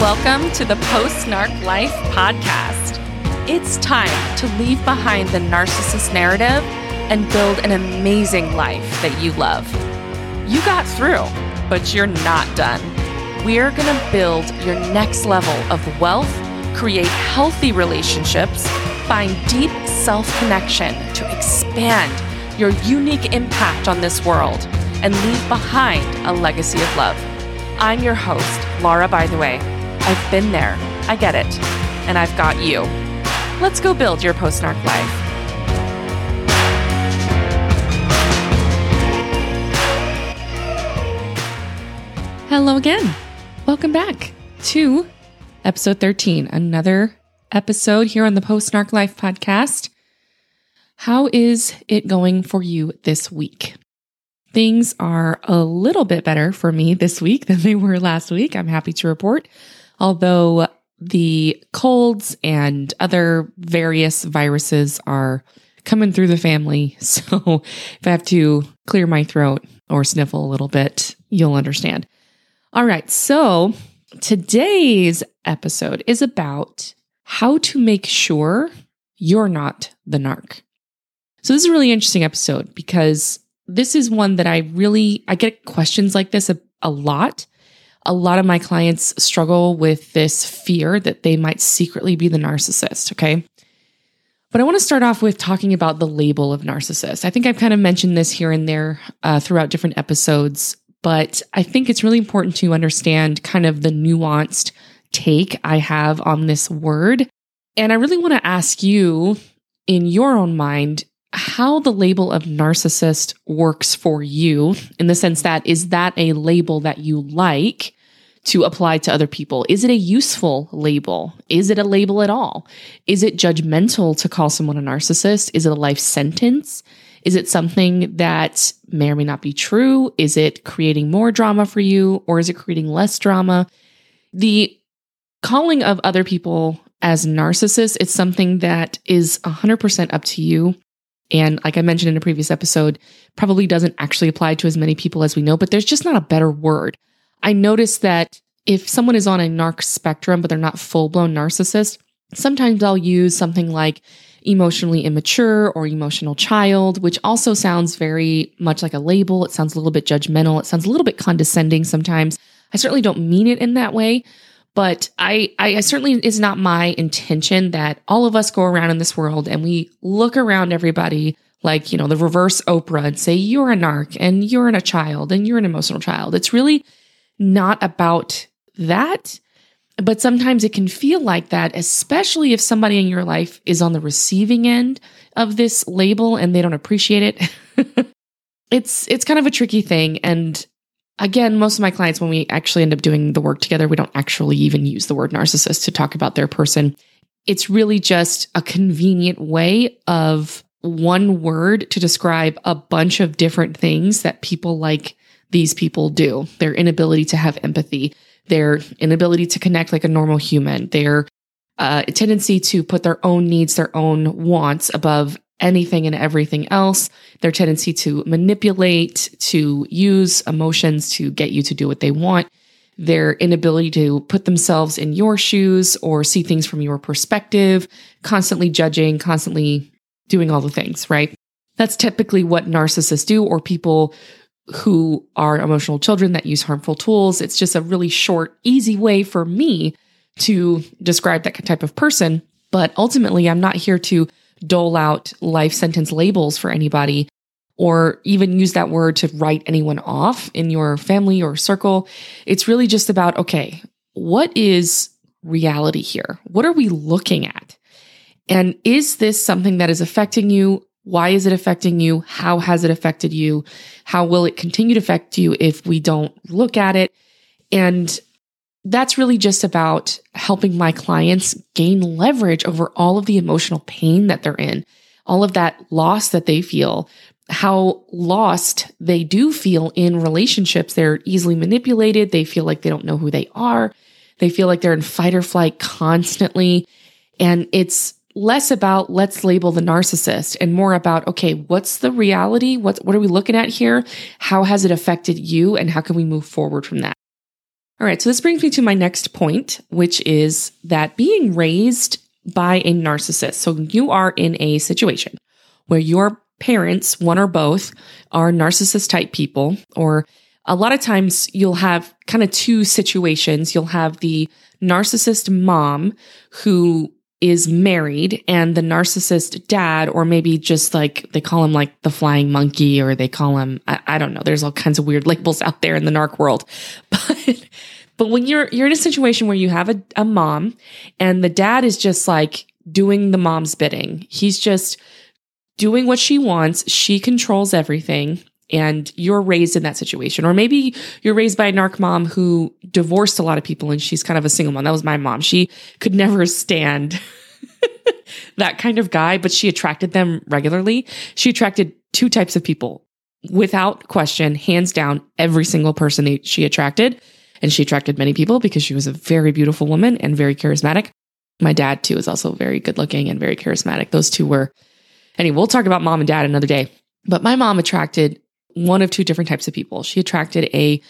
Welcome to the Post Narc Life podcast. It's time to leave behind the narcissist narrative and build an amazing life that you love. You got through, but you're not done. We're going to build your next level of wealth, create healthy relationships, find deep self connection to expand your unique impact on this world, and leave behind a legacy of love. I'm your host, Laura, by the way. I've been there, I get it, and I've got you. Let's go build your post narc life. Hello again. Welcome back to episode 13, another episode here on the Post Narc Life podcast. How is it going for you this week? Things are a little bit better for me this week than they were last week. I'm happy to report although the colds and other various viruses are coming through the family. So if I have to clear my throat or sniffle a little bit, you'll understand. All right. So today's episode is about how to make sure you're not the narc. So this is a really interesting episode because this is one that I really I get questions like this a, a lot a lot of my clients struggle with this fear that they might secretly be the narcissist. Okay. But I want to start off with talking about the label of narcissist. I think I've kind of mentioned this here and there uh, throughout different episodes, but I think it's really important to understand kind of the nuanced take I have on this word. And I really want to ask you, in your own mind, how the label of narcissist works for you in the sense that is that a label that you like to apply to other people? Is it a useful label? Is it a label at all? Is it judgmental to call someone a narcissist? Is it a life sentence? Is it something that may or may not be true? Is it creating more drama for you or is it creating less drama? The calling of other people as narcissists, it's something that is 100% up to you. And like I mentioned in a previous episode, probably doesn't actually apply to as many people as we know, but there's just not a better word. I noticed that if someone is on a narc spectrum, but they're not full blown narcissist, sometimes I'll use something like emotionally immature or emotional child, which also sounds very much like a label. It sounds a little bit judgmental. It sounds a little bit condescending sometimes. I certainly don't mean it in that way, but I, I, certainly is not my intention that all of us go around in this world and we look around everybody like, you know, the reverse Oprah and say, you're a narc and you're in a child and you're an emotional child. It's really not about that. But sometimes it can feel like that, especially if somebody in your life is on the receiving end of this label and they don't appreciate it. it's it's kind of a tricky thing and again, most of my clients when we actually end up doing the work together, we don't actually even use the word narcissist to talk about their person. It's really just a convenient way of one word to describe a bunch of different things that people like these people do their inability to have empathy, their inability to connect like a normal human, their uh, tendency to put their own needs, their own wants above anything and everything else, their tendency to manipulate, to use emotions to get you to do what they want, their inability to put themselves in your shoes or see things from your perspective, constantly judging, constantly doing all the things, right? That's typically what narcissists do, or people who are emotional children that use harmful tools. It's just a really short, easy way for me to describe that type of person. But ultimately, I'm not here to dole out life sentence labels for anybody or even use that word to write anyone off in your family or circle. It's really just about, okay, what is reality here? What are we looking at? And is this something that is affecting you? Why is it affecting you? How has it affected you? How will it continue to affect you if we don't look at it? And that's really just about helping my clients gain leverage over all of the emotional pain that they're in, all of that loss that they feel, how lost they do feel in relationships. They're easily manipulated. They feel like they don't know who they are. They feel like they're in fight or flight constantly. And it's less about let's label the narcissist and more about okay what's the reality what what are we looking at here how has it affected you and how can we move forward from that All right, so this brings me to my next point, which is that being raised by a narcissist. So you are in a situation where your parents, one or both, are narcissist type people, or a lot of times you'll have kind of two situations. You'll have the narcissist mom who is married and the narcissist dad, or maybe just like they call him like the flying monkey, or they call him, I, I don't know. There's all kinds of weird labels out there in the narc world. But but when you're you're in a situation where you have a, a mom and the dad is just like doing the mom's bidding. He's just doing what she wants. She controls everything. And you're raised in that situation. Or maybe you're raised by a narc mom who divorced a lot of people and she's kind of a single mom. That was my mom. She could never stand that kind of guy, but she attracted them regularly. She attracted two types of people without question, hands down, every single person she attracted. And she attracted many people because she was a very beautiful woman and very charismatic. My dad, too, is also very good looking and very charismatic. Those two were, anyway, we'll talk about mom and dad another day. But my mom attracted one of two different types of people. She attracted a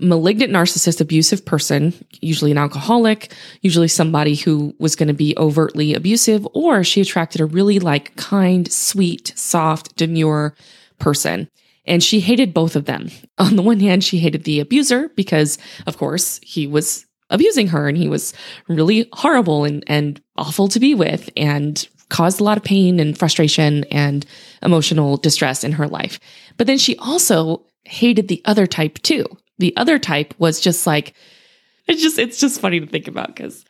malignant narcissist abusive person, usually an alcoholic, usually somebody who was going to be overtly abusive, or she attracted a really like kind, sweet, soft, demure person. And she hated both of them. On the one hand, she hated the abuser because, of course, he was abusing her and he was really horrible and, and awful to be with and caused a lot of pain and frustration and emotional distress in her life. But then she also hated the other type too. The other type was just like, it's just, it's just funny to think about because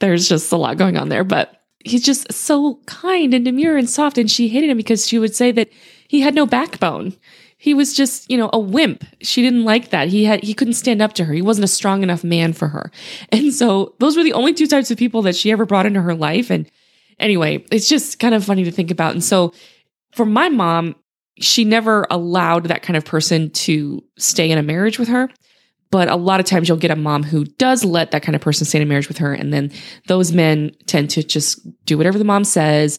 there's just a lot going on there. But he's just so kind and demure and soft. And she hated him because she would say that he had no backbone. He was just, you know, a wimp. She didn't like that. He had, he couldn't stand up to her. He wasn't a strong enough man for her. And so those were the only two types of people that she ever brought into her life. And anyway, it's just kind of funny to think about. And so for my mom, she never allowed that kind of person to stay in a marriage with her. But a lot of times you'll get a mom who does let that kind of person stay in a marriage with her. And then those men tend to just do whatever the mom says,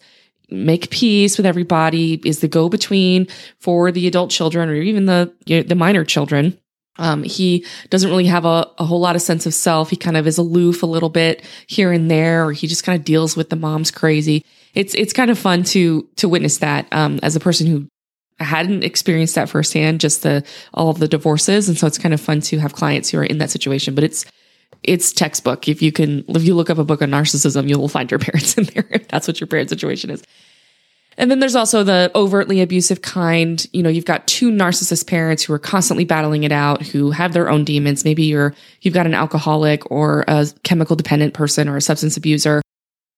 make peace with everybody, is the go between for the adult children or even the, you know, the minor children. Um, he doesn't really have a, a whole lot of sense of self. He kind of is aloof a little bit here and there, or he just kind of deals with the mom's crazy. It's it's kind of fun to to witness that um, as a person who hadn't experienced that firsthand, just the all of the divorces, and so it's kind of fun to have clients who are in that situation. But it's it's textbook. If you can, if you look up a book on narcissism, you will find your parents in there. If that's what your parent situation is. And then there's also the overtly abusive kind. You know, you've got two narcissist parents who are constantly battling it out, who have their own demons. Maybe you're, you've got an alcoholic or a chemical dependent person or a substance abuser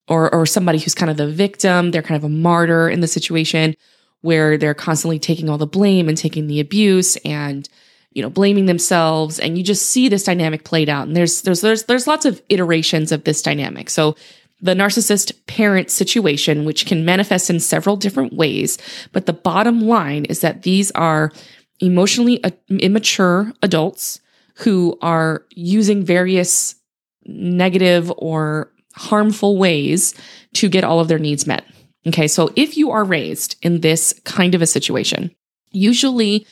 or, or somebody who's kind of the victim. They're kind of a martyr in the situation where they're constantly taking all the blame and taking the abuse and, you know, blaming themselves. And you just see this dynamic played out. And there's, there's, there's, there's lots of iterations of this dynamic. So the narcissist parent situation, which can manifest in several different ways. But the bottom line is that these are emotionally uh, immature adults who are using various negative or harmful ways to get all of their needs met. Okay. So if you are raised in this kind of a situation, usually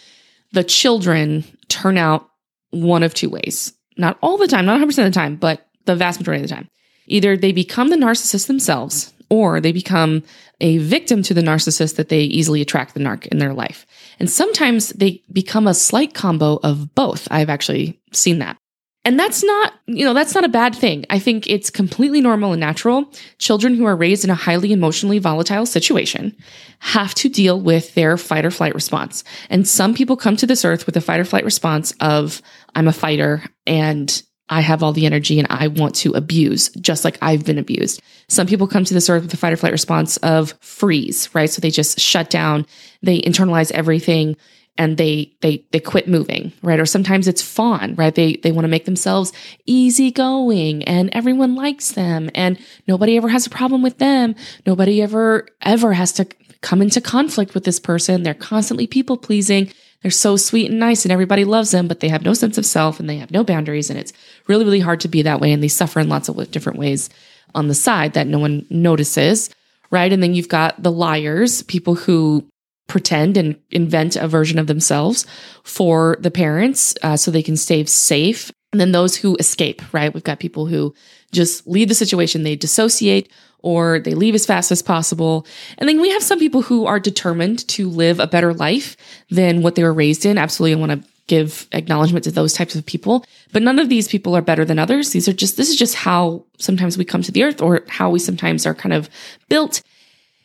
the children turn out one of two ways. Not all the time, not 100% of the time, but the vast majority of the time. Either they become the narcissist themselves or they become a victim to the narcissist that they easily attract the narc in their life. And sometimes they become a slight combo of both. I've actually seen that. And that's not, you know, that's not a bad thing. I think it's completely normal and natural. Children who are raised in a highly emotionally volatile situation have to deal with their fight or flight response. And some people come to this earth with a fight or flight response of, I'm a fighter and I have all the energy and I want to abuse, just like I've been abused. Some people come to this earth with a fight or flight response of freeze, right? So they just shut down, they internalize everything and they they they quit moving, right? Or sometimes it's fawn, right? They they want to make themselves easygoing and everyone likes them and nobody ever has a problem with them. Nobody ever ever has to come into conflict with this person. They're constantly people pleasing they're so sweet and nice and everybody loves them, but they have no sense of self and they have no boundaries. And it's really, really hard to be that way. And they suffer in lots of different ways on the side that no one notices. Right. And then you've got the liars, people who pretend and invent a version of themselves for the parents uh, so they can stay safe And then those who escape, right? We've got people who just leave the situation, they dissociate or they leave as fast as possible. And then we have some people who are determined to live a better life than what they were raised in. Absolutely, I want to give acknowledgement to those types of people. But none of these people are better than others. These are just, this is just how sometimes we come to the earth or how we sometimes are kind of built.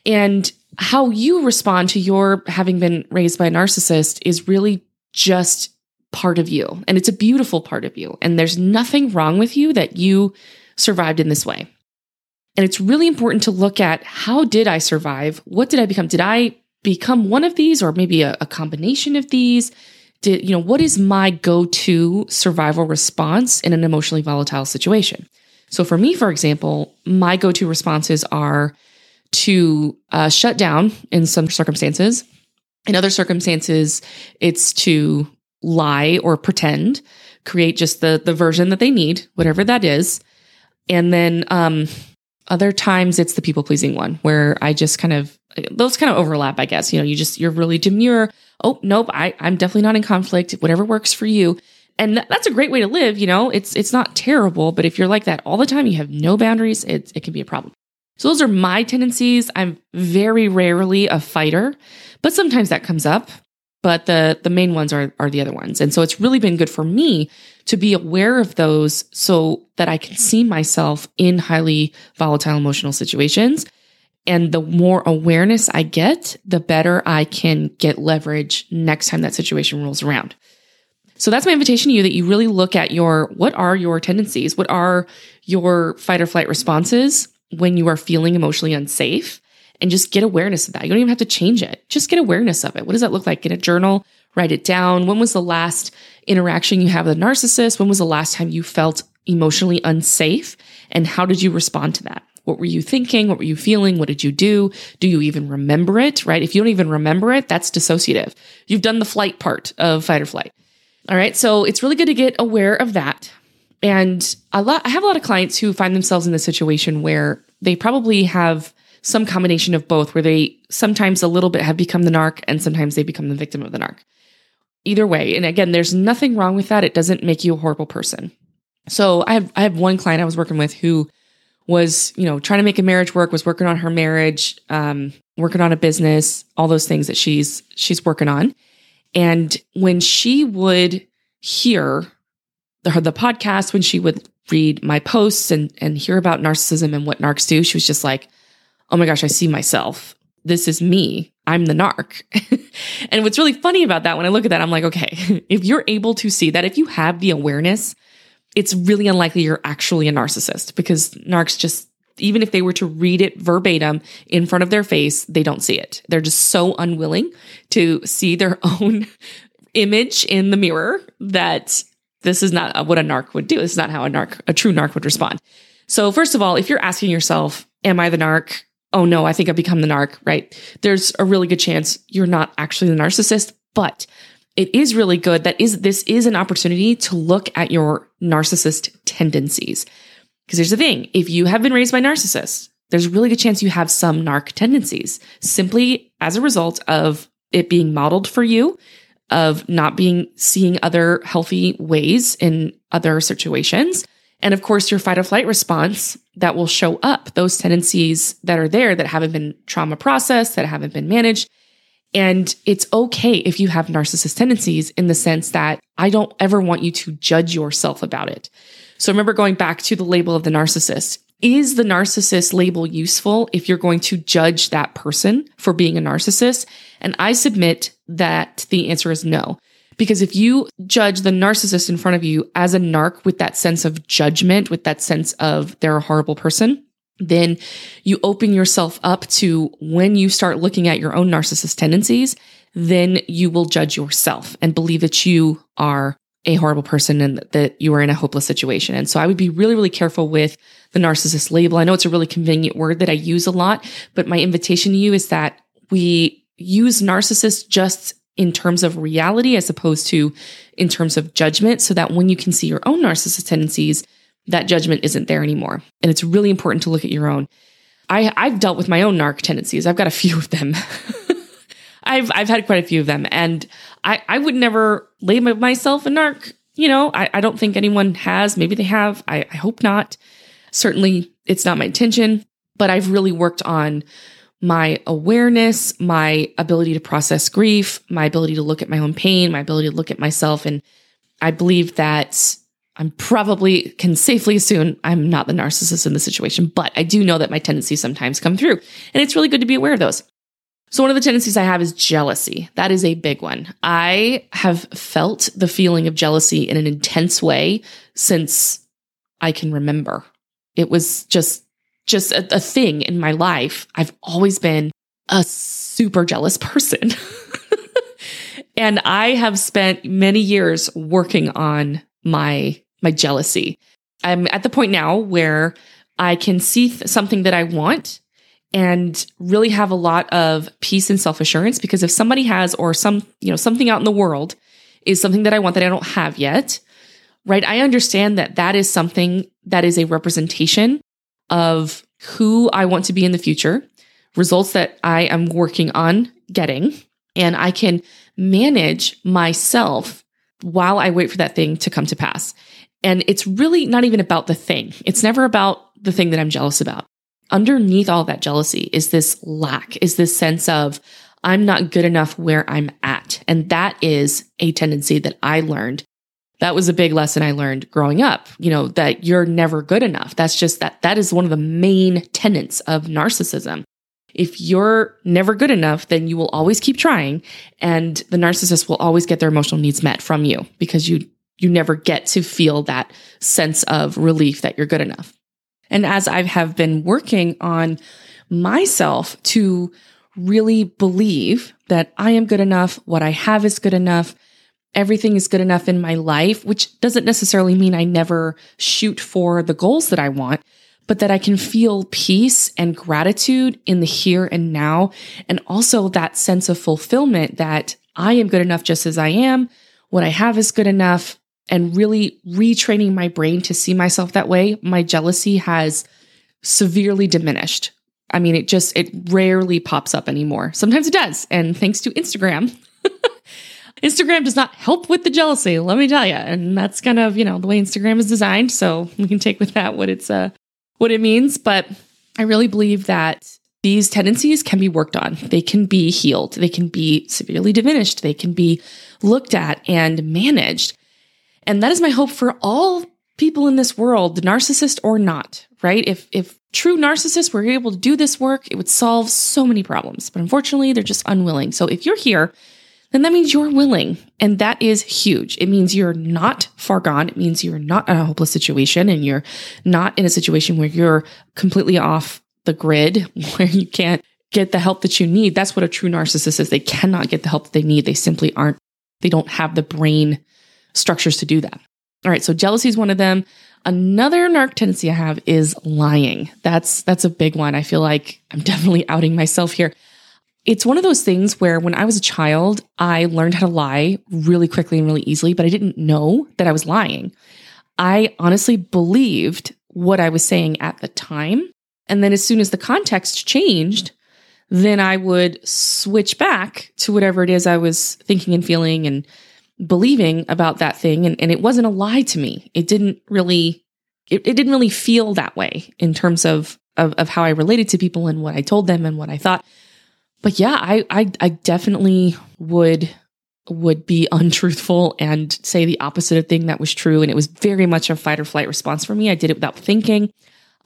And how you respond to your having been raised by a narcissist is really just part of you. And it's a beautiful part of you. And there's nothing wrong with you that you survived in this way. And it's really important to look at how did I survive? What did I become? Did I become one of these or maybe a, a combination of these? Did, you know, what is my go-to survival response in an emotionally volatile situation? So for me, for example, my go-to responses are to uh, shut down in some circumstances. In other circumstances, it's to lie or pretend, create just the the version that they need, whatever that is. And then um, other times it's the people pleasing one where I just kind of those kind of overlap, I guess. You know, you just you're really demure. Oh, nope, I, I'm definitely not in conflict. Whatever works for you. And th- that's a great way to live, you know. It's it's not terrible, but if you're like that all the time, you have no boundaries, it, it can be a problem. So those are my tendencies. I'm very rarely a fighter, but sometimes that comes up. But the the main ones are are the other ones. And so it's really been good for me to be aware of those so that I can see myself in highly volatile emotional situations. And the more awareness I get, the better I can get leverage next time that situation rolls around. So that's my invitation to you that you really look at your what are your tendencies? What are your fight or flight responses? When you are feeling emotionally unsafe and just get awareness of that. You don't even have to change it. Just get awareness of it. What does that look like? Get a journal, write it down. When was the last interaction you have with a narcissist? When was the last time you felt emotionally unsafe? And how did you respond to that? What were you thinking? What were you feeling? What did you do? Do you even remember it? Right? If you don't even remember it, that's dissociative. You've done the flight part of fight or flight. All right. So it's really good to get aware of that. And a lot, I have a lot of clients who find themselves in the situation where they probably have some combination of both, where they sometimes a little bit have become the narc and sometimes they become the victim of the narc. Either way, and again, there's nothing wrong with that. It doesn't make you a horrible person. So I have I have one client I was working with who was you know trying to make a marriage work, was working on her marriage, um, working on a business, all those things that she's she's working on. And when she would hear the, the podcast, when she would read my posts and, and hear about narcissism and what narcs do, she was just like, oh my gosh, I see myself. This is me. I'm the narc. and what's really funny about that, when I look at that, I'm like, okay, if you're able to see that, if you have the awareness, it's really unlikely you're actually a narcissist because narcs just, even if they were to read it verbatim in front of their face, they don't see it. They're just so unwilling to see their own image in the mirror that this is not what a narc would do. This is not how a narc, a true narc would respond. So first of all, if you're asking yourself, am I the narc? Oh no, I think I've become the narc, right? There's a really good chance you're not actually the narcissist, but it is really good that is this is an opportunity to look at your narcissist tendencies. Because here's the thing, if you have been raised by narcissists, there's a really good chance you have some narc tendencies simply as a result of it being modeled for you of not being seeing other healthy ways in other situations. And of course, your fight or flight response that will show up those tendencies that are there that haven't been trauma processed, that haven't been managed. And it's okay if you have narcissist tendencies in the sense that I don't ever want you to judge yourself about it. So remember going back to the label of the narcissist. Is the narcissist label useful if you're going to judge that person for being a narcissist? And I submit that the answer is no. Because if you judge the narcissist in front of you as a narc with that sense of judgment, with that sense of they're a horrible person, then you open yourself up to when you start looking at your own narcissist tendencies, then you will judge yourself and believe that you are a horrible person and that you are in a hopeless situation. And so I would be really, really careful with the narcissist label. I know it's a really convenient word that I use a lot, but my invitation to you is that we use narcissist just in terms of reality as opposed to in terms of judgment so that when you can see your own narcissist tendencies, that judgment isn't there anymore. And it's really important to look at your own. I, I've dealt with my own narc tendencies. I've got a few of them. I've I've had quite a few of them, and I I would never label myself a narc you know, I, I don't think anyone has. Maybe they have. I, I hope not. Certainly, it's not my intention, but I've really worked on my awareness, my ability to process grief, my ability to look at my own pain, my ability to look at myself. And I believe that I'm probably can safely assume I'm not the narcissist in the situation, but I do know that my tendencies sometimes come through. And it's really good to be aware of those. So, one of the tendencies I have is jealousy. That is a big one. I have felt the feeling of jealousy in an intense way since I can remember. It was just just a, a thing in my life. I've always been a super jealous person. and I have spent many years working on my my jealousy. I'm at the point now where I can see th- something that I want and really have a lot of peace and self-assurance because if somebody has or some, you know, something out in the world is something that I want that I don't have yet, right? I understand that that is something that is a representation of who I want to be in the future, results that I am working on getting, and I can manage myself while I wait for that thing to come to pass. And it's really not even about the thing. It's never about the thing that I'm jealous about underneath all that jealousy is this lack, is this sense of, I'm not good enough where I'm at. And that is a tendency that I learned. That was a big lesson I learned growing up, you know, that you're never good enough. That's just that, that is one of the main tenets of narcissism. If you're never good enough, then you will always keep trying and the narcissist will always get their emotional needs met from you because you, you never get to feel that sense of relief that you're good enough. And as I have been working on myself to really believe that I am good enough, what I have is good enough, everything is good enough in my life, which doesn't necessarily mean I never shoot for the goals that I want, but that I can feel peace and gratitude in the here and now. And also that sense of fulfillment that I am good enough just as I am. What I have is good enough and really retraining my brain to see myself that way, my jealousy has severely diminished. I mean, it just, it rarely pops up anymore. Sometimes it does. And thanks to Instagram, Instagram does not help with the jealousy, let me tell you. And that's kind of, you know, the way Instagram is designed. So we can take with that what it's, uh, what it means. But I really believe that these tendencies can be worked on. They can be healed. They can be severely diminished. They can be looked at and managed. And that is my hope for all people in this world, narcissist or not, right? If if true narcissists were able to do this work, it would solve so many problems. But unfortunately, they're just unwilling. So if you're here, then that means you're willing. And that is huge. It means you're not far gone. It means you're not in a hopeless situation and you're not in a situation where you're completely off the grid, where you can't get the help that you need. That's what a true narcissist is. They cannot get the help that they need. They simply aren't, they don't have the brain structures to do that. All right, so jealousy is one of them. Another narc tendency I have is lying. That's that's a big one. I feel like I'm definitely outing myself here. It's one of those things where when I was a child, I learned how to lie really quickly and really easily, but I didn't know that I was lying. I honestly believed what I was saying at the time. And then as soon as the context changed, then I would switch back to whatever it is I was thinking and feeling and believing about that thing and, and it wasn't a lie to me. It didn't really it, it didn't really feel that way in terms of, of of how i related to people and what i told them and what i thought. But yeah i i, I definitely would would be untruthful and say the opposite of thing that was true and it was very much a fight or flight response for me. I did it without thinking.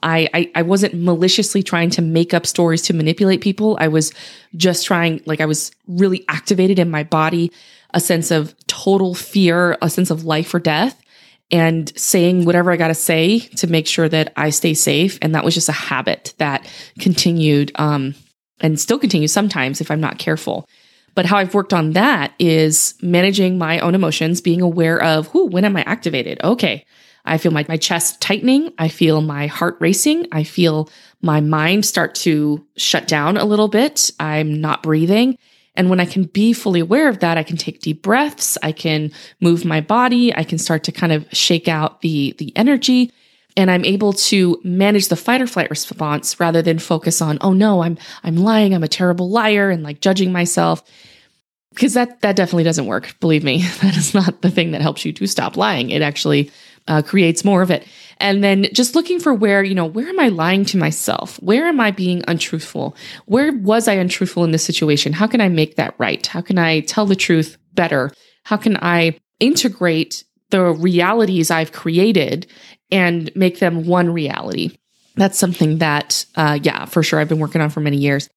I, I, I wasn't maliciously trying to make up stories to manipulate people. I was just trying, like I was really activated in my body a sense of total fear, a sense of life or death, and saying whatever I got to say to make sure that I stay safe. And that was just a habit that continued um, and still continues sometimes if I'm not careful. But how I've worked on that is managing my own emotions, being aware of, who, when am I activated? Okay. I feel my, my chest tightening. I feel my heart racing. I feel my mind start to shut down a little bit. I'm not breathing. And when I can be fully aware of that, I can take deep breaths. I can move my body. I can start to kind of shake out the, the energy and I'm able to manage the fight or flight response rather than focus on, oh no, I'm, I'm lying. I'm a terrible liar and like judging myself. because that that definitely doesn't work. Believe me, that is not the thing that helps you to stop lying. It actually uh, creates more of it. And then just looking for where, you know, where am I lying to myself? Where am I being untruthful? Where was I untruthful in this situation? How can I make that right? How can I tell the truth better? How can I integrate the realities I've created and make them one reality? That's something that, uh, yeah, for sure, I've been working on for many years.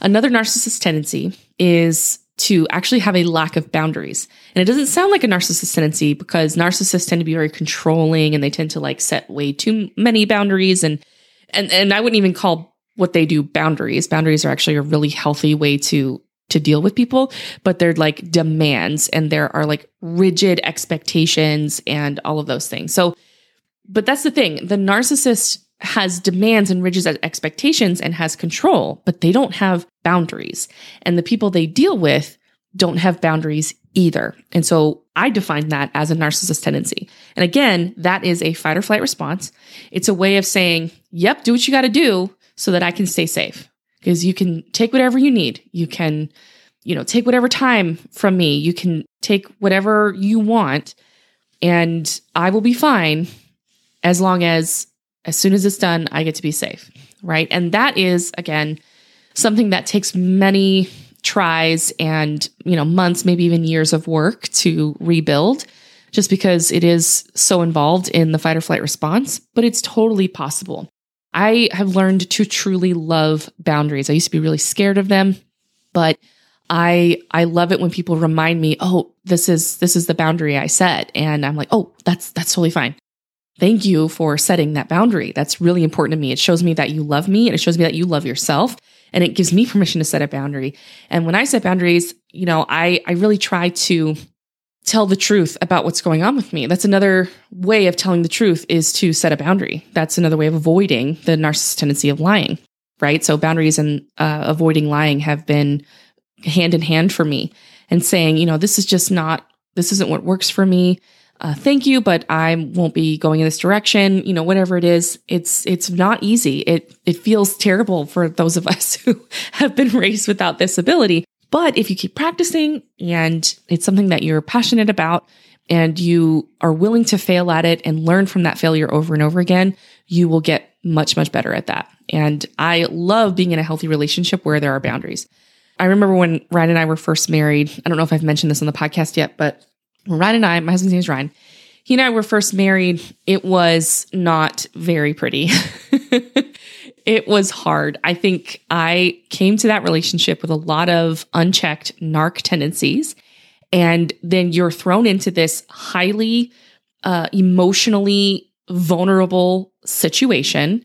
Another narcissist tendency is to actually have a lack of boundaries. And it doesn't sound like a narcissist tendency because narcissists tend to be very controlling and they tend to like set way too many boundaries and and and I wouldn't even call what they do boundaries. Boundaries are actually a really healthy way to to deal with people, but they're like demands and there are like rigid expectations and all of those things. So but that's the thing. The narcissist has demands and rigid expectations and has control, but they don't have boundaries. And the people they deal with don't have boundaries either. And so I define that as a narcissist tendency. And again, that is a fight or flight response. It's a way of saying, yep, do what you got to do so that I can stay safe. Because you can take whatever you need. You can, you know, take whatever time from me. You can take whatever you want and I will be fine as long as as soon as it's done, I get to be safe, right? And that is, again, something that takes many tries and, you know, months, maybe even years of work to rebuild just because it is so involved in the fight or flight response, but it's totally possible. I have learned to truly love boundaries. I used to be really scared of them, but I I love it when people remind me, "Oh, this is this is the boundary I set." And I'm like, "Oh, that's that's totally fine." thank you for setting that boundary. That's really important to me. It shows me that you love me and it shows me that you love yourself and it gives me permission to set a boundary. And when I set boundaries, you know, I, I really try to tell the truth about what's going on with me. That's another way of telling the truth is to set a boundary. That's another way of avoiding the narcissist tendency of lying, right? So boundaries and uh, avoiding lying have been hand in hand for me and saying, you know, this is just not, this isn't what works for me uh, thank you, but I won't be going in this direction. You know, whatever it is, it's it's not easy. It it feels terrible for those of us who have been raised without this ability. But if you keep practicing and it's something that you're passionate about and you are willing to fail at it and learn from that failure over and over again, you will get much, much better at that. And I love being in a healthy relationship where there are boundaries. I remember when Ryan and I were first married. I don't know if I've mentioned this on the podcast yet, but Ryan and I, my husband's name is Ryan. He and I were first married. It was not very pretty. it was hard. I think I came to that relationship with a lot of unchecked narc tendencies. And then you're thrown into this highly uh, emotionally vulnerable situation.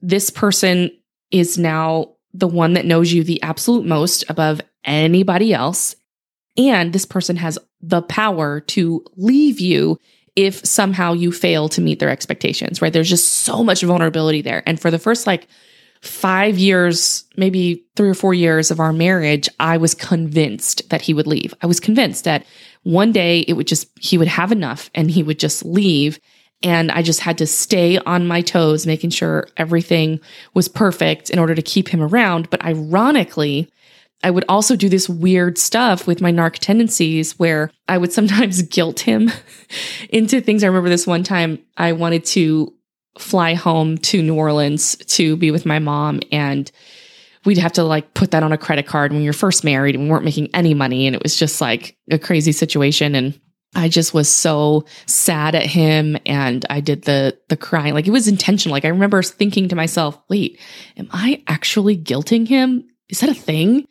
This person is now the one that knows you the absolute most above anybody else. And this person has the power to leave you if somehow you fail to meet their expectations, right? There's just so much vulnerability there. And for the first like five years, maybe three or four years of our marriage, I was convinced that he would leave. I was convinced that one day it would just, he would have enough and he would just leave. And I just had to stay on my toes, making sure everything was perfect in order to keep him around. But ironically, I would also do this weird stuff with my narc tendencies where I would sometimes guilt him into things. I remember this one time I wanted to fly home to New Orleans to be with my mom and we'd have to like put that on a credit card when were first married and we weren't making any money and it was just like a crazy situation and I just was so sad at him and I did the the crying. Like it was intentional. Like I remember thinking to myself wait am I actually guilting him? Is that a thing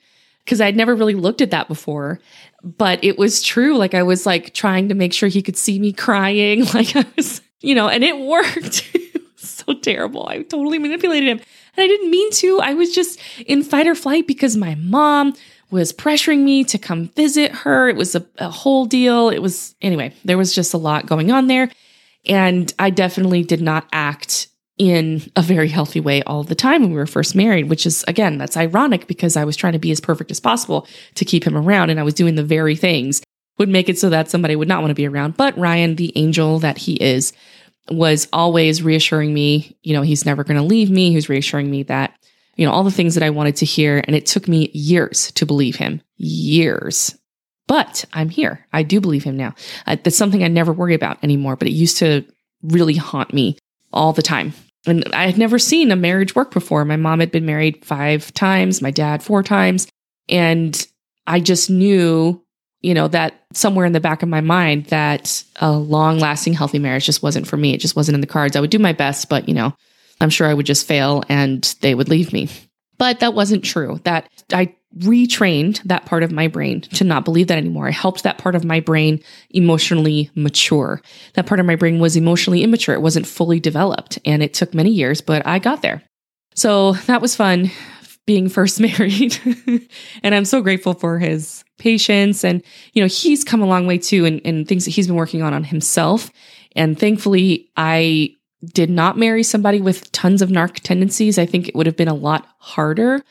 because I'd never really looked at that before. But it was true. Like I was like trying to make sure he could see me crying. Like I was, you know, and it worked. so terrible. I totally manipulated him. And I didn't mean to. I was just in fight or flight because my mom was pressuring me to come visit her. It was a, a whole deal. It was, anyway, there was just a lot going on there. And I definitely did not act in a very healthy way all the time when we were first married, which is again, that's ironic because I was trying to be as perfect as possible to keep him around and I was doing the very things would make it so that somebody would not want to be around. But Ryan, the angel that he is, was always reassuring me, you know, he's never going to leave me. He was reassuring me that, you know, all the things that I wanted to hear. And it took me years to believe him, years. But I'm here. I do believe him now. That's something I never worry about anymore, but it used to really haunt me all the time. And I had never seen a marriage work before. My mom had been married five times, my dad four times. And I just knew, you know, that somewhere in the back of my mind that a long lasting, healthy marriage just wasn't for me. It just wasn't in the cards. I would do my best, but, you know, I'm sure I would just fail and they would leave me. But that wasn't true. That I retrained that part of my brain to not believe that anymore. I helped that part of my brain emotionally mature. That part of my brain was emotionally immature. It wasn't fully developed and it took many years, but I got there. So that was fun being first married. and I'm so grateful for his patience. And, you know, he's come a long way too and, and things that he's been working on on himself. And thankfully, I did not marry somebody with tons of narc tendencies. I think it would have been a lot harder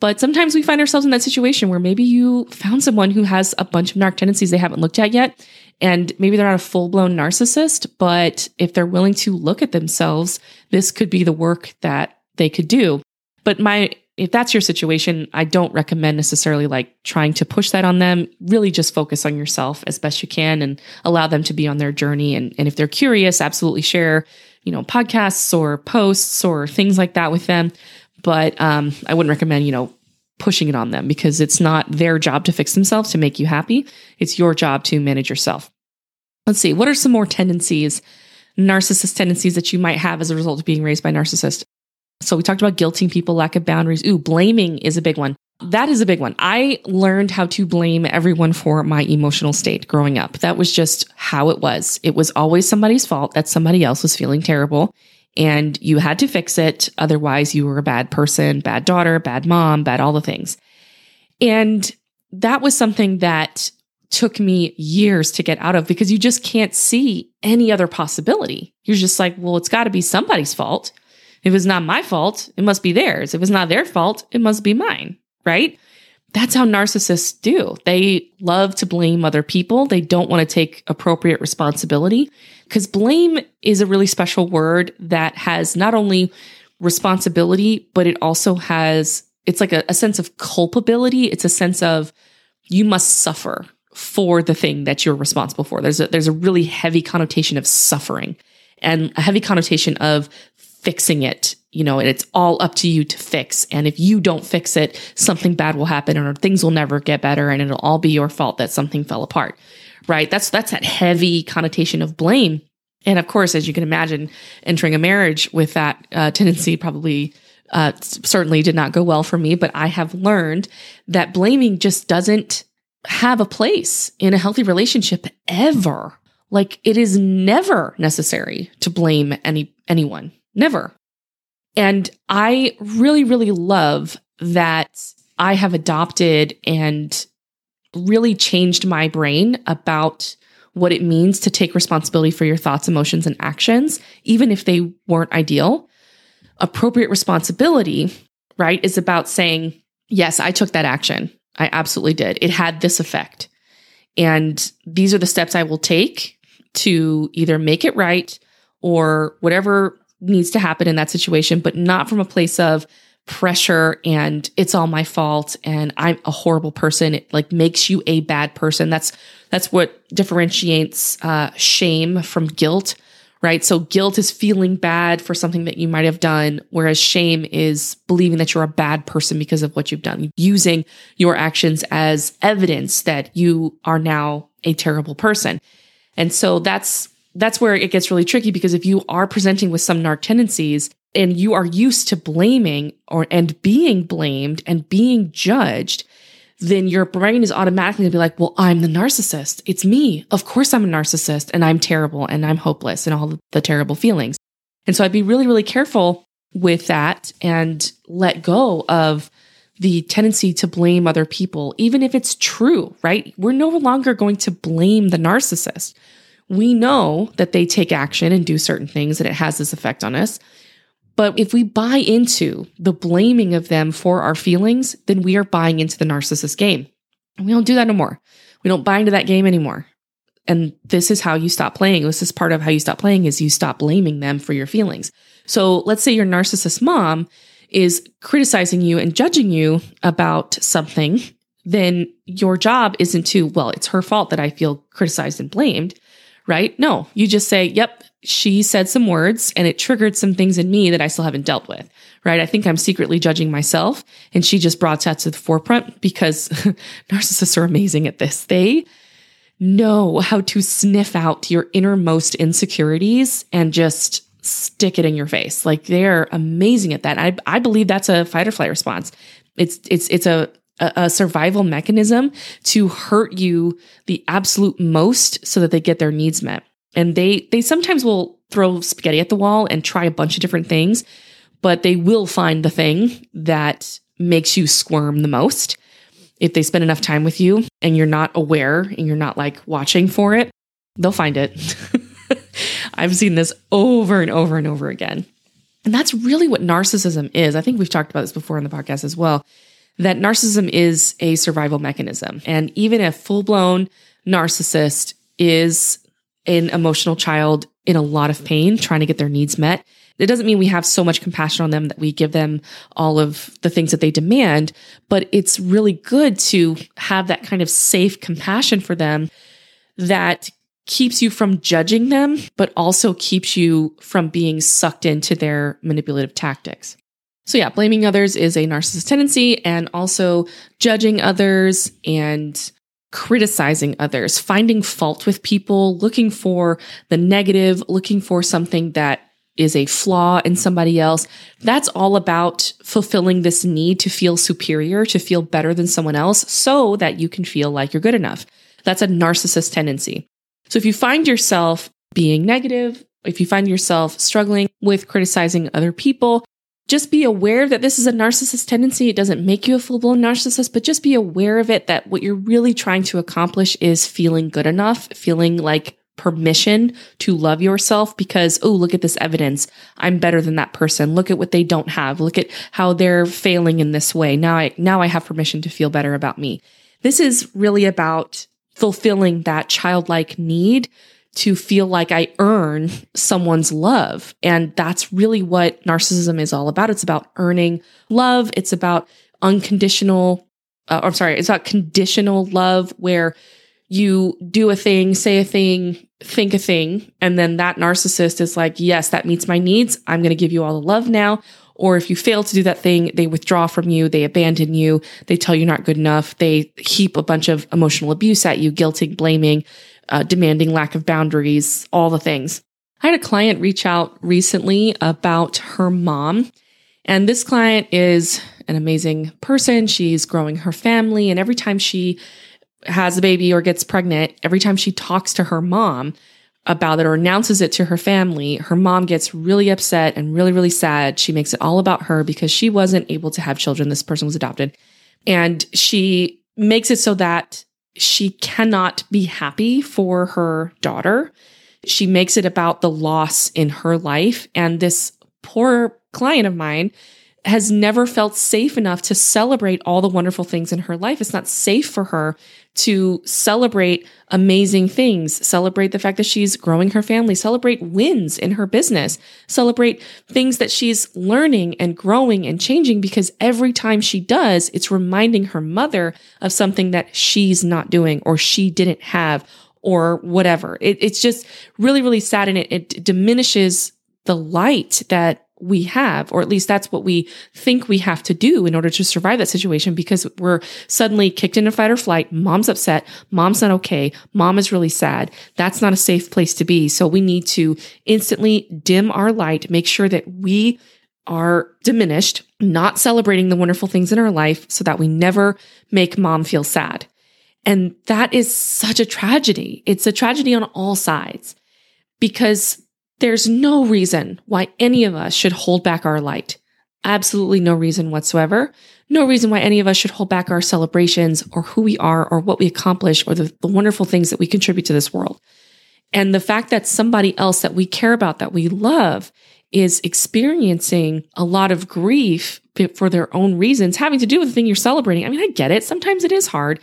but sometimes we find ourselves in that situation where maybe you found someone who has a bunch of narc tendencies they haven't looked at yet. And maybe they're not a full blown narcissist, but if they're willing to look at themselves, this could be the work that they could do. But my, if that's your situation, I don't recommend necessarily like trying to push that on them. Really just focus on yourself as best you can and allow them to be on their journey. And, and if they're curious, absolutely share, you know, podcasts or posts or things like that with them but um, I wouldn't recommend, you know, pushing it on them because it's not their job to fix themselves to make you happy. It's your job to manage yourself. Let's see, what are some more tendencies, narcissist tendencies that you might have as a result of being raised by narcissists? So we talked about guilting people, lack of boundaries. Ooh, blaming is a big one. That is a big one. I learned how to blame everyone for my emotional state growing up. That was just how it was. It was always somebody's fault that somebody else was feeling terrible and you had to fix it. Otherwise, you were a bad person, bad daughter, bad mom, bad all the things. And that was something that took me years to get out of because you just can't see any other possibility. You're just like, well, it's got to be somebody's fault. If it's not my fault, it must be theirs. If it's not their fault, it must be mine, right? That's how narcissists do. They love to blame other people. They don't want to take appropriate responsibility because blame is a really special word that has not only responsibility, but it also has, it's like a, a sense of culpability. It's a sense of you must suffer for the thing that you're responsible for. There's a, there's a really heavy connotation of suffering and a heavy connotation of fixing it, you know, it's all up to you to fix. And if you don't fix it, something bad will happen or things will never get better and it'll all be your fault that something fell apart. Right? That's that's that heavy connotation of blame. And of course, as you can imagine, entering a marriage with that uh, tendency probably uh, certainly did not go well for me. But I have learned that blaming just doesn't have a place in a healthy relationship ever. Like it is never necessary to blame any anyone Never. And I really, really love that I have adopted and really changed my brain about what it means to take responsibility for your thoughts, emotions, and actions, even if they weren't ideal. Appropriate responsibility, right, is about saying, yes, I took that action. I absolutely did. It had this effect. And these are the steps I will take to either make it right or whatever needs to happen in that situation, but not from a place of pressure and it's all my fault and I'm a horrible person. It like makes you a bad person. That's that's what differentiates uh, shame from guilt, right? So guilt is feeling bad for something that you might have done, whereas shame is believing that you're a bad person because of what you've done, using your actions as evidence that you are now a terrible person. And so that's that's where it gets really tricky because if you are presenting with some narc tendencies and you are used to blaming or and being blamed and being judged, then your brain is automatically gonna be like, well, I'm the narcissist. It's me. Of course I'm a narcissist and I'm terrible and I'm hopeless and all the terrible feelings. And so I'd be really, really careful with that and let go of the tendency to blame other people, even if it's true, right? We're no longer going to blame the narcissist we know that they take action and do certain things and it has this effect on us. But if we buy into the blaming of them for our feelings, then we are buying into the narcissist game. And we don't do that no more. We don't buy into that game anymore. And this is how you stop playing. This is part of how you stop playing is you stop blaming them for your feelings. So let's say your narcissist mom is criticizing you and judging you about something then your job isn't to, well, it's her fault that I feel criticized and blamed, right? No, you just say, yep, she said some words and it triggered some things in me that I still haven't dealt with, right? I think I'm secretly judging myself and she just brought that to the forefront because narcissists are amazing at this. They know how to sniff out your innermost insecurities and just stick it in your face. Like they're amazing at that. I, I believe that's a fight or flight response. It's, it's, it's a, a survival mechanism to hurt you the absolute most so that they get their needs met. And they, they sometimes will throw spaghetti at the wall and try a bunch of different things, but they will find the thing that makes you squirm the most. If they spend enough time with you and you're not aware and you're not like watching for it, they'll find it. I've seen this over and over and over again. And that's really what narcissism is. I think we've talked about this before in the podcast as well that narcissism is a survival mechanism. And even a full blown narcissist is an emotional child in a lot of pain trying to get their needs met. It doesn't mean we have so much compassion on them that we give them all of the things that they demand, but it's really good to have that kind of safe compassion for them that keeps you from judging them, but also keeps you from being sucked into their manipulative tactics. So, yeah, blaming others is a narcissist tendency, and also judging others and criticizing others, finding fault with people, looking for the negative, looking for something that is a flaw in somebody else. That's all about fulfilling this need to feel superior, to feel better than someone else so that you can feel like you're good enough. That's a narcissist tendency. So if you find yourself being negative, if you find yourself struggling with criticizing other people, just be aware that this is a narcissist tendency. It doesn't make you a full blown narcissist, but just be aware of it that what you're really trying to accomplish is feeling good enough, feeling like permission to love yourself because, oh, look at this evidence. I'm better than that person. Look at what they don't have. Look at how they're failing in this way. Now I, now I have permission to feel better about me. This is really about fulfilling that childlike need to feel like I earn someone's love. And that's really what narcissism is all about. It's about earning love. It's about unconditional, uh, I'm sorry, it's about conditional love where you do a thing, say a thing, think a thing, and then that narcissist is like, yes, that meets my needs. I'm going to give you all the love now. Or if you fail to do that thing, they withdraw from you, they abandon you, they tell you not good enough, they heap a bunch of emotional abuse at you, guilting, blaming, uh, demanding lack of boundaries, all the things. I had a client reach out recently about her mom. And this client is an amazing person. She's growing her family. And every time she has a baby or gets pregnant, every time she talks to her mom about it or announces it to her family, her mom gets really upset and really, really sad. She makes it all about her because she wasn't able to have children. This person was adopted. And she makes it so that she cannot be happy for her daughter. She makes it about the loss in her life. And this poor client of mine has never felt safe enough to celebrate all the wonderful things in her life. It's not safe for her to celebrate amazing things, celebrate the fact that she's growing her family, celebrate wins in her business, celebrate things that she's learning and growing and changing because every time she does, it's reminding her mother of something that she's not doing or she didn't have or whatever. It, it's just really, really sad and it, it diminishes the light that we have, or at least that's what we think we have to do in order to survive that situation because we're suddenly kicked into fight or flight. Mom's upset. Mom's not okay. Mom is really sad. That's not a safe place to be. So we need to instantly dim our light, make sure that we are diminished, not celebrating the wonderful things in our life so that we never make mom feel sad. And that is such a tragedy. It's a tragedy on all sides because there's no reason why any of us should hold back our light. Absolutely no reason whatsoever. No reason why any of us should hold back our celebrations or who we are or what we accomplish or the, the wonderful things that we contribute to this world. And the fact that somebody else that we care about, that we love, is experiencing a lot of grief for their own reasons, having to do with the thing you're celebrating. I mean, I get it. Sometimes it is hard.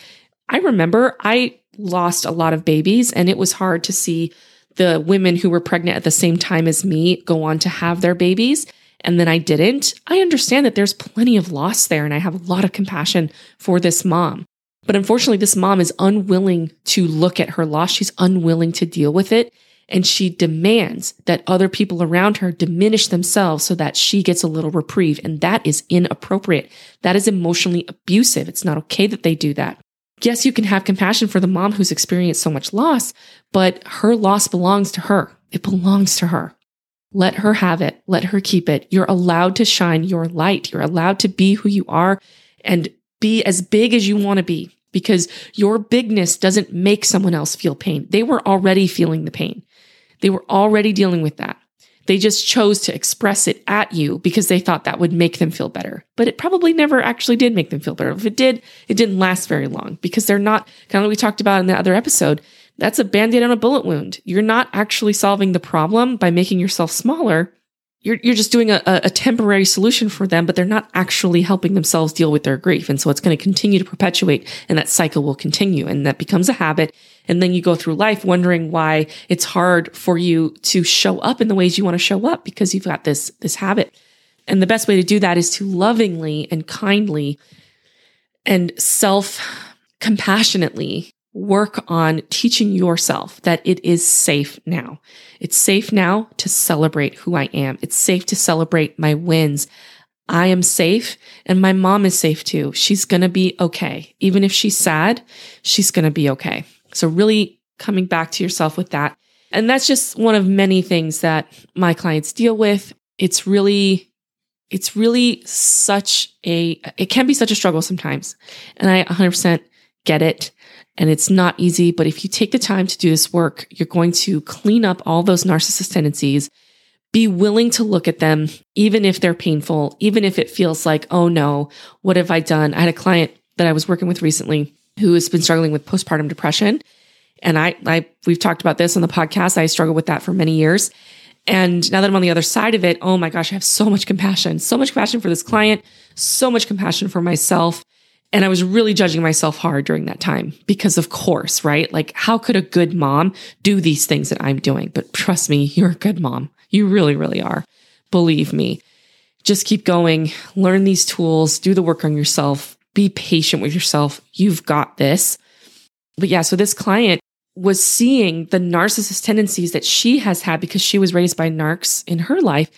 I remember I lost a lot of babies and it was hard to see the women who were pregnant at the same time as me go on to have their babies and then I didn't, I understand that there's plenty of loss there and I have a lot of compassion for this mom. But unfortunately, this mom is unwilling to look at her loss. She's unwilling to deal with it. And she demands that other people around her diminish themselves so that she gets a little reprieve. And that is inappropriate. That is emotionally abusive. It's not okay that they do that. Yes, you can have compassion for the mom who's experienced so much loss, but her loss belongs to her. It belongs to her. Let her have it. Let her keep it. You're allowed to shine your light. You're allowed to be who you are and be as big as you want to be because your bigness doesn't make someone else feel pain. They were already feeling the pain. They were already dealing with that. They just chose to express it at you because they thought that would make them feel better. But it probably never actually did make them feel better. If it did, it didn't last very long because they're not, kind of like we talked about in the other episode, that's a band aid on a bullet wound. You're not actually solving the problem by making yourself smaller you're, you're just doing a, a temporary solution for them, but they're not actually helping themselves deal with their grief. And so it's going to continue to perpetuate and that cycle will continue and that becomes a habit. And then you go through life wondering why it's hard for you to show up in the ways you want to show up because you've got this, this habit. And the best way to do that is to lovingly and kindly and self compassionately work on teaching yourself that it is safe now. It's safe now to celebrate who I am. It's safe to celebrate my wins. I am safe and my mom is safe too. She's going to be okay. Even if she's sad, she's going to be okay. So really coming back to yourself with that. And that's just one of many things that my clients deal with. It's really, it's really such a, it can be such a struggle sometimes. And I 100% get it and it's not easy, but if you take the time to do this work, you're going to clean up all those narcissist tendencies. Be willing to look at them, even if they're painful, even if it feels like, oh no, what have I done? I had a client that I was working with recently who has been struggling with postpartum depression. And I, I, we've talked about this on the podcast. I struggled with that for many years. And now that I'm on the other side of it, oh my gosh, I have so much compassion, so much compassion for this client, so much compassion for myself. And I was really judging myself hard during that time because of course, right? Like how could a good mom do these things that I'm doing? But trust me, you're a good mom. You really, really are. Believe me. Just keep going, learn these tools, do the work on yourself, be patient with yourself. You've got this. But yeah, so this client was seeing the narcissist tendencies that she has had because she was raised by narcs in her life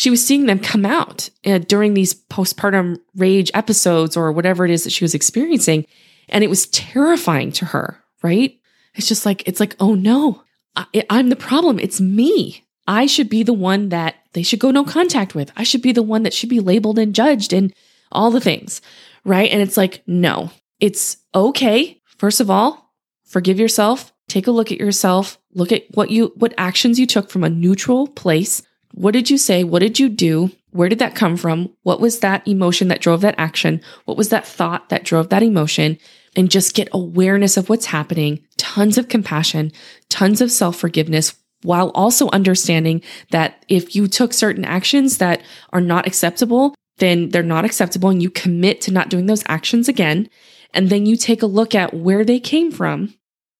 she was seeing them come out uh, during these postpartum rage episodes or whatever it is that she was experiencing. And it was terrifying to her, right? It's just like, it's like, oh no, I, I'm the problem. It's me. I should be the one that they should go no contact with. I should be the one that should be labeled and judged and all the things, right? And it's like, no, it's okay. First of all, forgive yourself. Take a look at yourself. Look at what you, what actions you took from a neutral place. What did you say? What did you do? Where did that come from? What was that emotion that drove that action? What was that thought that drove that emotion? And just get awareness of what's happening, tons of compassion, tons of self forgiveness, while also understanding that if you took certain actions that are not acceptable, then they're not acceptable and you commit to not doing those actions again. And then you take a look at where they came from,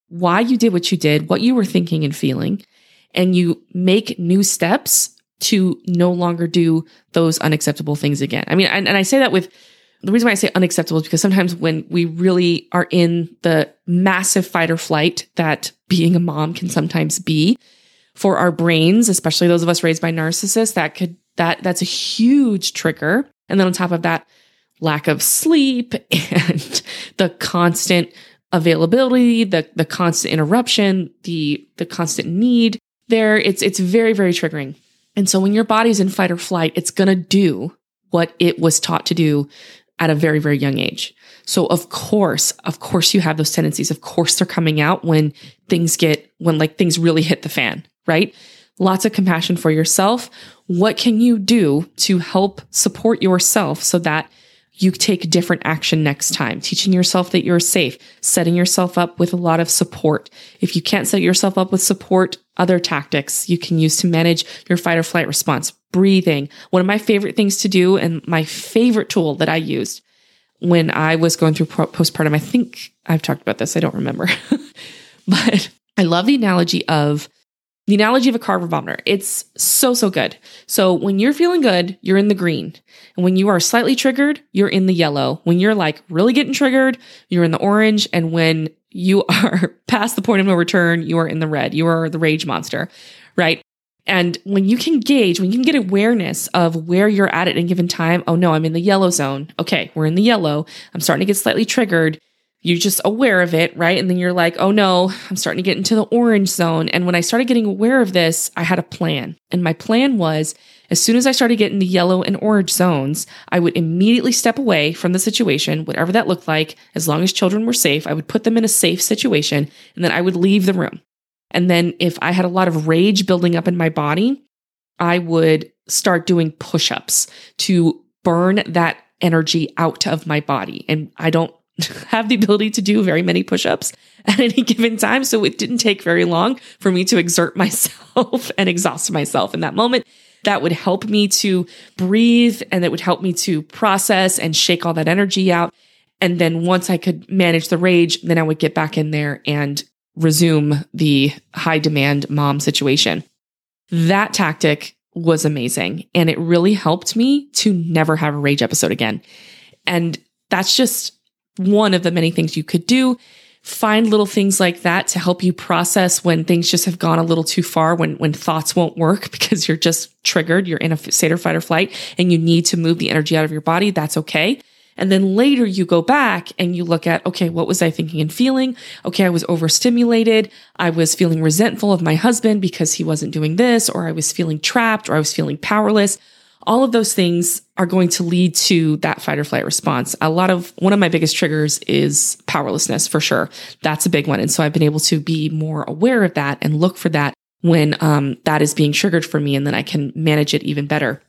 why you did what you did, what you were thinking and feeling, and you make new steps to no longer do those unacceptable things again. I mean, and, and I say that with the reason why I say unacceptable is because sometimes when we really are in the massive fight or flight that being a mom can sometimes be for our brains, especially those of us raised by narcissists, that could, that, that's a huge trigger. And then on top of that, lack of sleep and the constant availability, the, the constant interruption, the, the constant need there, it's, it's very, very triggering. And so when your body's in fight or flight, it's going to do what it was taught to do at a very, very young age. So of course, of course you have those tendencies. Of course they're coming out when things get, when like things really hit the fan, right? Lots of compassion for yourself. What can you do to help support yourself so that you take different action next time, teaching yourself that you're safe, setting yourself up with a lot of support. If you can't set yourself up with support, other tactics you can use to manage your fight or flight response. Breathing. One of my favorite things to do and my favorite tool that I used when I was going through postpartum, I think I've talked about this. I don't remember, but I love the analogy of the analogy of a car revolver. It's so, so good. So when you're feeling good, you're in the green. And when you are slightly triggered, you're in the yellow. When you're like really getting triggered, you're in the orange. And when you are past the point of no return, you are in the red. You are the rage monster, right? And when you can gauge, when you can get awareness of where you're at at any given time, oh no, I'm in the yellow zone. Okay, we're in the yellow. I'm starting to get slightly triggered you're just aware of it, right? And then you're like, oh no, I'm starting to get into the orange zone. And when I started getting aware of this, I had a plan. And my plan was as soon as I started getting the yellow and orange zones, I would immediately step away from the situation, whatever that looked like. As long as children were safe, I would put them in a safe situation and then I would leave the room. And then if I had a lot of rage building up in my body, I would start doing push ups to burn that energy out of my body. And I don't have the ability to do very many push ups at any given time. So it didn't take very long for me to exert myself and exhaust myself in that moment. That would help me to breathe and it would help me to process and shake all that energy out. And then once I could manage the rage, then I would get back in there and resume the high demand mom situation. That tactic was amazing and it really helped me to never have a rage episode again. And that's just one of the many things you could do. Find little things like that to help you process when things just have gone a little too far, when, when thoughts won't work because you're just triggered, you're in a state of fight or flight and you need to move the energy out of your body. That's okay. And then later you go back and you look at, okay, what was I thinking and feeling? Okay, I was overstimulated. I was feeling resentful of my husband because he wasn't doing this, or I was feeling trapped, or I was feeling powerless all of those things are going to lead to that fight or flight response. A lot of one of my biggest triggers is powerlessness for sure. That's a big one. And so I've been able to be more aware of that and look for that when um, that is being triggered for me. And then I can manage it even better.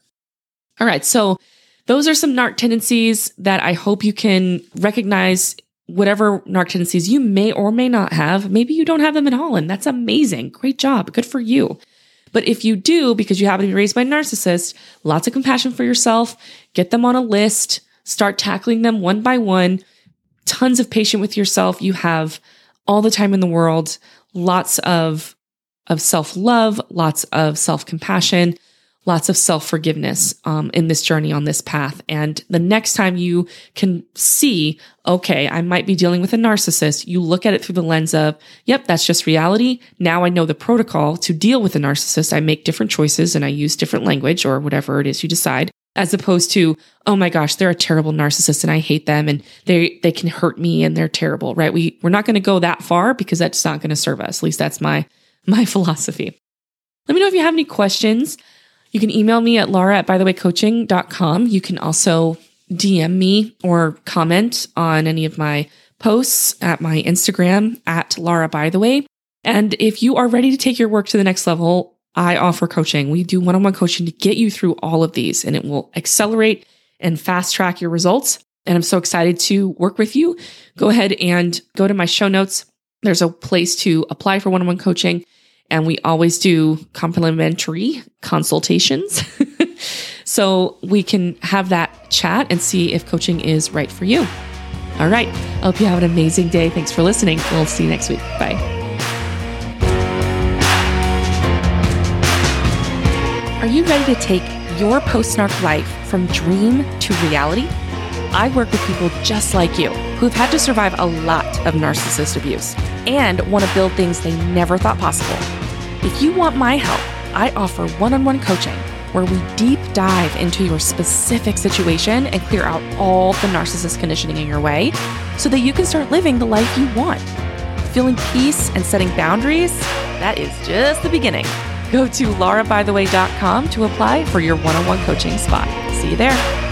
All right. So those are some NARC tendencies that I hope you can recognize whatever NARC tendencies you may or may not have. Maybe you don't have them at all. And that's amazing. Great job. Good for you. But if you do, because you happen to be raised by a narcissist, lots of compassion for yourself, get them on a list, start tackling them one by one, tons of patience with yourself. You have all the time in the world, lots of, of self love, lots of self compassion, lots of self forgiveness um, in this journey on this path. And the next time you can see, okay, I might be dealing with a narcissist, you look at it through the lens of, yep, that's just reality. Now I know the protocol to deal with a narcissist. I make different choices and I use different language or whatever it is you decide. As opposed to, oh my gosh, they're a terrible narcissist and I hate them and they they can hurt me and they're terrible, right? We we're not going to go that far because that's not going to serve us. At least that's my my philosophy. Let me know if you have any questions. You can email me at laura at bythewaycoaching.com. You can also DM me or comment on any of my posts at my Instagram at Laura by the way. And if you are ready to take your work to the next level, I offer coaching. We do one on one coaching to get you through all of these and it will accelerate and fast track your results. And I'm so excited to work with you. Go ahead and go to my show notes. There's a place to apply for one on one coaching and we always do complimentary consultations. so we can have that chat and see if coaching is right for you. All right. I hope you have an amazing day. Thanks for listening. We'll see you next week. Bye. Are you ready to take your post narc life from dream to reality? I work with people just like you who've had to survive a lot of narcissist abuse and want to build things they never thought possible. If you want my help, I offer one on one coaching where we deep dive into your specific situation and clear out all the narcissist conditioning in your way so that you can start living the life you want. Feeling peace and setting boundaries? That is just the beginning. Go to laurabytheway.com to apply for your one on one coaching spot. See you there.